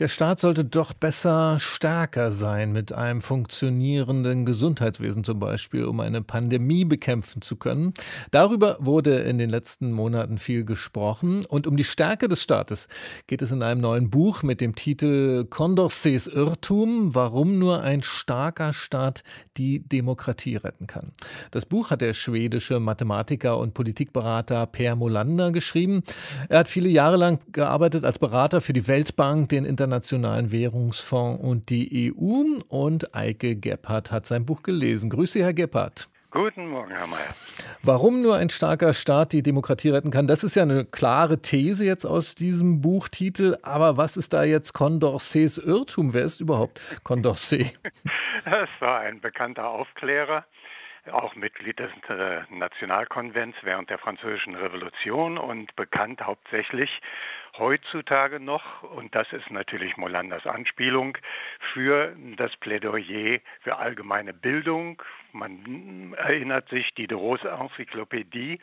der Staat sollte doch besser stärker sein mit einem funktionierenden Gesundheitswesen zum Beispiel, um eine Pandemie bekämpfen zu können. Darüber wurde in den letzten Monaten viel gesprochen. Und um die Stärke des Staates geht es in einem neuen Buch mit dem Titel Condorcets Irrtum, warum nur ein starker Staat die Demokratie retten kann. Das Buch hat der schwedische Mathematiker und Politikberater Per Molander geschrieben. Er hat viele Jahre lang gearbeitet als Berater für die Weltbank, den Internationalen Währungsfonds und die EU. Und Eike Gebhardt hat sein Buch gelesen. Grüße, Herr Gebhardt. Guten Morgen, Herr Mayer. Warum nur ein starker Staat die Demokratie retten kann, das ist ja eine klare These jetzt aus diesem Buchtitel. Aber was ist da jetzt Condorcets Irrtum? Wer ist überhaupt Condorcet? Das war ein bekannter Aufklärer, auch Mitglied des äh, Nationalkonvents während der Französischen Revolution und bekannt hauptsächlich heutzutage noch, und das ist natürlich Molanders Anspielung, für das Plädoyer für allgemeine Bildung. Man erinnert sich, die Diderot's Enzyklopädie,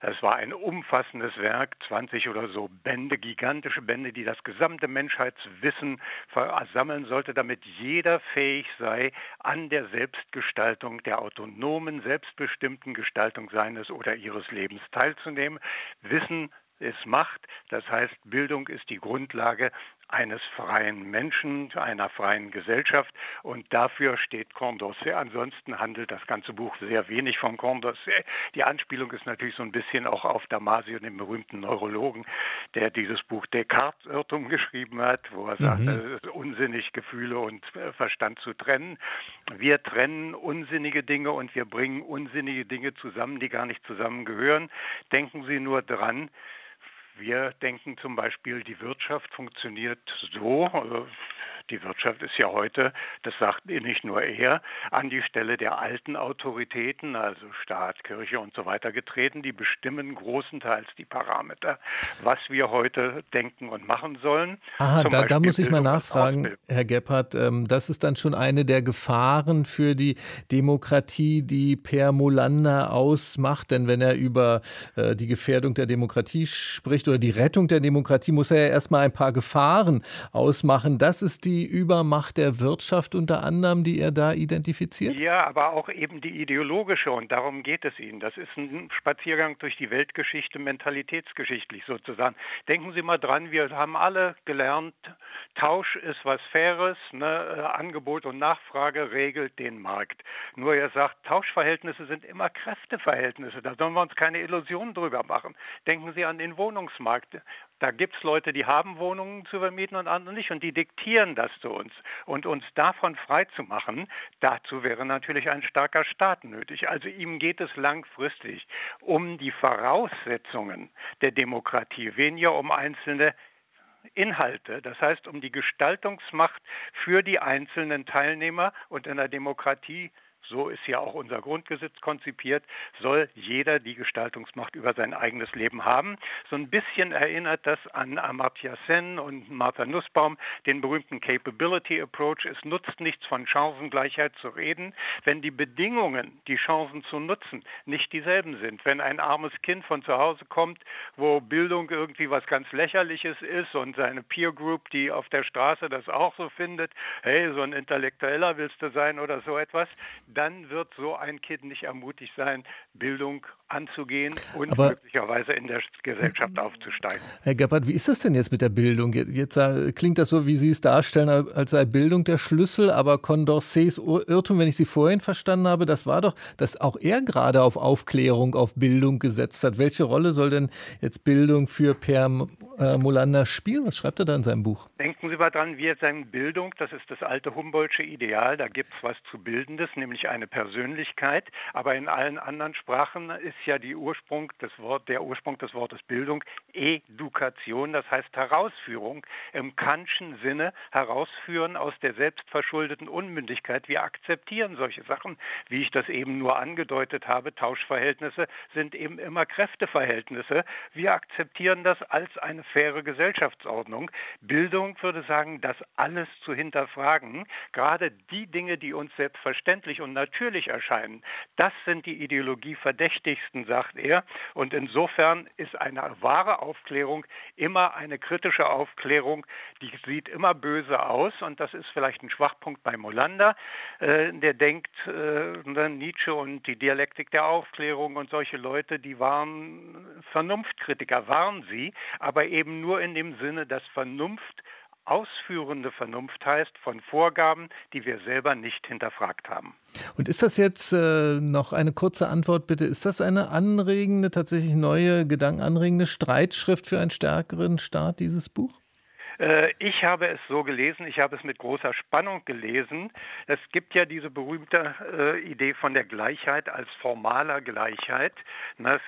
es war ein umfassendes Werk, 20 oder so Bände, gigantische Bände, die das gesamte Menschheitswissen versammeln sollte, damit jeder fähig sei, an der Selbstgestaltung, der autonomen, selbstbestimmten Gestaltung seines oder ihres Lebens teilzunehmen. Wissen ist Macht. Das heißt, Bildung ist die Grundlage eines freien Menschen, einer freien Gesellschaft. Und dafür steht Condorcet. Ansonsten handelt das ganze Buch sehr wenig von Condorcet. Die Anspielung ist natürlich so ein bisschen auch auf Damasio, den berühmten Neurologen, der dieses Buch Descartes Irrtum geschrieben hat, wo er sagt, mhm. es ist unsinnig, Gefühle und äh, Verstand zu trennen. Wir trennen unsinnige Dinge und wir bringen unsinnige Dinge zusammen, die gar nicht zusammengehören. Denken Sie nur dran, wir denken zum Beispiel, die Wirtschaft funktioniert so, also die Wirtschaft ist ja heute, das sagt nicht nur er, an die Stelle der alten Autoritäten, also Staat, Kirche und so weiter getreten. Die bestimmen großenteils die Parameter, was wir heute denken und machen sollen. Aha, da, da, muss ich mal nachfragen, Herr Gebhardt. Ähm, das ist dann schon eine der Gefahren für die Demokratie, die Per Molander ausmacht. Denn wenn er über äh, die Gefährdung der Demokratie spricht oder die Rettung der Demokratie, muss er ja erstmal ein paar Gefahren ausmachen. Das ist die Übermacht der Wirtschaft unter anderem, die er da identifiziert? Ja, aber auch eben die ideologische und darum geht es Ihnen. Das ist ein Spaziergang durch die Weltgeschichte, mentalitätsgeschichtlich sozusagen. Denken Sie mal dran, wir haben alle gelernt, Tausch ist was Faires, ne? Äh, Angebot und Nachfrage regelt den Markt. Nur er sagt, Tauschverhältnisse sind immer Kräfteverhältnisse, da sollen wir uns keine Illusionen drüber machen. Denken Sie an den Wohnungsmarkt. Da gibt es Leute, die haben Wohnungen zu vermieten und andere nicht und die diktieren das zu uns. Und uns davon frei zu machen, dazu wäre natürlich ein starker Staat nötig. Also ihm geht es langfristig um die Voraussetzungen der Demokratie, weniger um einzelne Inhalte, das heißt um die Gestaltungsmacht für die einzelnen Teilnehmer und in der Demokratie so ist ja auch unser Grundgesetz konzipiert, soll jeder die Gestaltungsmacht über sein eigenes Leben haben. So ein bisschen erinnert das an Amartya Sen und Martha Nussbaum, den berühmten Capability Approach. Es nutzt nichts von Chancengleichheit zu reden, wenn die Bedingungen, die Chancen zu nutzen, nicht dieselben sind. Wenn ein armes Kind von zu Hause kommt, wo Bildung irgendwie was ganz Lächerliches ist und seine Peer Group, die auf der Straße das auch so findet, hey, so ein Intellektueller willst du sein oder so etwas, dann wird so ein Kind nicht ermutigt sein, Bildung anzugehen und Aber möglicherweise in der Gesellschaft aufzusteigen. Herr Gebhardt, wie ist das denn jetzt mit der Bildung? Jetzt, jetzt äh, klingt das so, wie Sie es darstellen, als sei Bildung der Schlüssel, aber Condorcets Irrtum, wenn ich Sie vorhin verstanden habe, das war doch, dass auch er gerade auf Aufklärung, auf Bildung gesetzt hat. Welche Rolle soll denn jetzt Bildung für Per äh, Molander spielen? Was schreibt er da in seinem Buch? Denken Sie mal dran, wir sagen Bildung, das ist das alte Humboldtsche Ideal, da gibt es was zu Bildendes, nämlich eine Persönlichkeit, aber in allen anderen Sprachen ist ja Ursprung Wort, der Ursprung des Wortes Bildung Edukation, das heißt Herausführung im Kantschen Sinne, herausführen aus der selbstverschuldeten Unmündigkeit. Wir akzeptieren solche Sachen, wie ich das eben nur angedeutet habe. Tauschverhältnisse sind eben immer Kräfteverhältnisse. Wir akzeptieren das als eine faire Gesellschaftsordnung. Bildung würde sagen, das alles zu hinterfragen. Gerade die Dinge, die uns selbstverständlich und natürlich erscheinen, das sind die ideologieverdächtigsten, sagt er. Und insofern ist eine wahre Aufklärung immer eine kritische Aufklärung, die sieht immer böse aus. Und das ist vielleicht ein Schwachpunkt bei Molander, äh, der denkt, äh, Nietzsche und die Dialektik der Aufklärung und solche Leute, die waren Vernunftkritiker, waren sie, aber eben nur in dem Sinne, dass Vernunft ausführende Vernunft heißt von Vorgaben, die wir selber nicht hinterfragt haben. Und ist das jetzt äh, noch eine kurze Antwort bitte? Ist das eine anregende, tatsächlich neue, gedankenanregende Streitschrift für einen stärkeren Staat, dieses Buch? Äh, ich habe es so gelesen, ich habe es mit großer Spannung gelesen. Es gibt ja diese berühmte äh, Idee von der Gleichheit als formaler Gleichheit.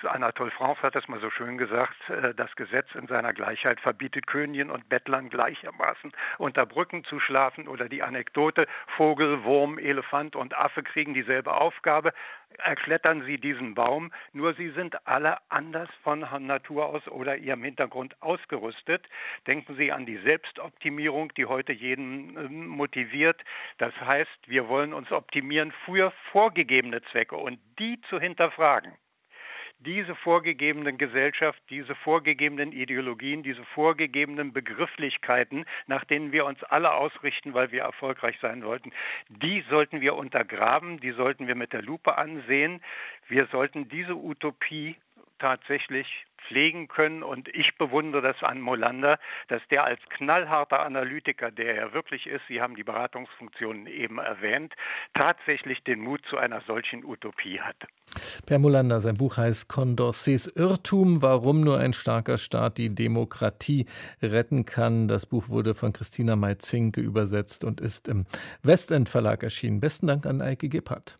Anatole France hat das mal so schön gesagt, äh, das Gesetz in seiner Gleichheit verbietet Königen und Bettlern gleichermaßen unter Brücken zu schlafen oder die Anekdote Vogel, Wurm, Elefant und Affe kriegen dieselbe Aufgabe, erklettern sie diesen Baum, nur sie sind alle anders von Natur aus oder ihrem Hintergrund ausgerüstet. Denken Sie an die Selbstoptimierung, die heute jeden ähm, motiviert. Das heißt, wir wollen uns optimieren für vorgegebene Zwecke und die zu hinterfragen diese vorgegebenen Gesellschaft, diese vorgegebenen Ideologien, diese vorgegebenen Begrifflichkeiten, nach denen wir uns alle ausrichten, weil wir erfolgreich sein wollten, die sollten wir untergraben, die sollten wir mit der Lupe ansehen. Wir sollten diese Utopie tatsächlich pflegen können. Und ich bewundere das an Molander, dass der als knallharter Analytiker, der er wirklich ist, Sie haben die Beratungsfunktionen eben erwähnt, tatsächlich den Mut zu einer solchen Utopie hat. Per Molander, sein Buch heißt Condorcets Irrtum, warum nur ein starker Staat die Demokratie retten kann. Das Buch wurde von Christina May-Zinke übersetzt und ist im Westend Verlag erschienen. Besten Dank an Eike Gebhardt.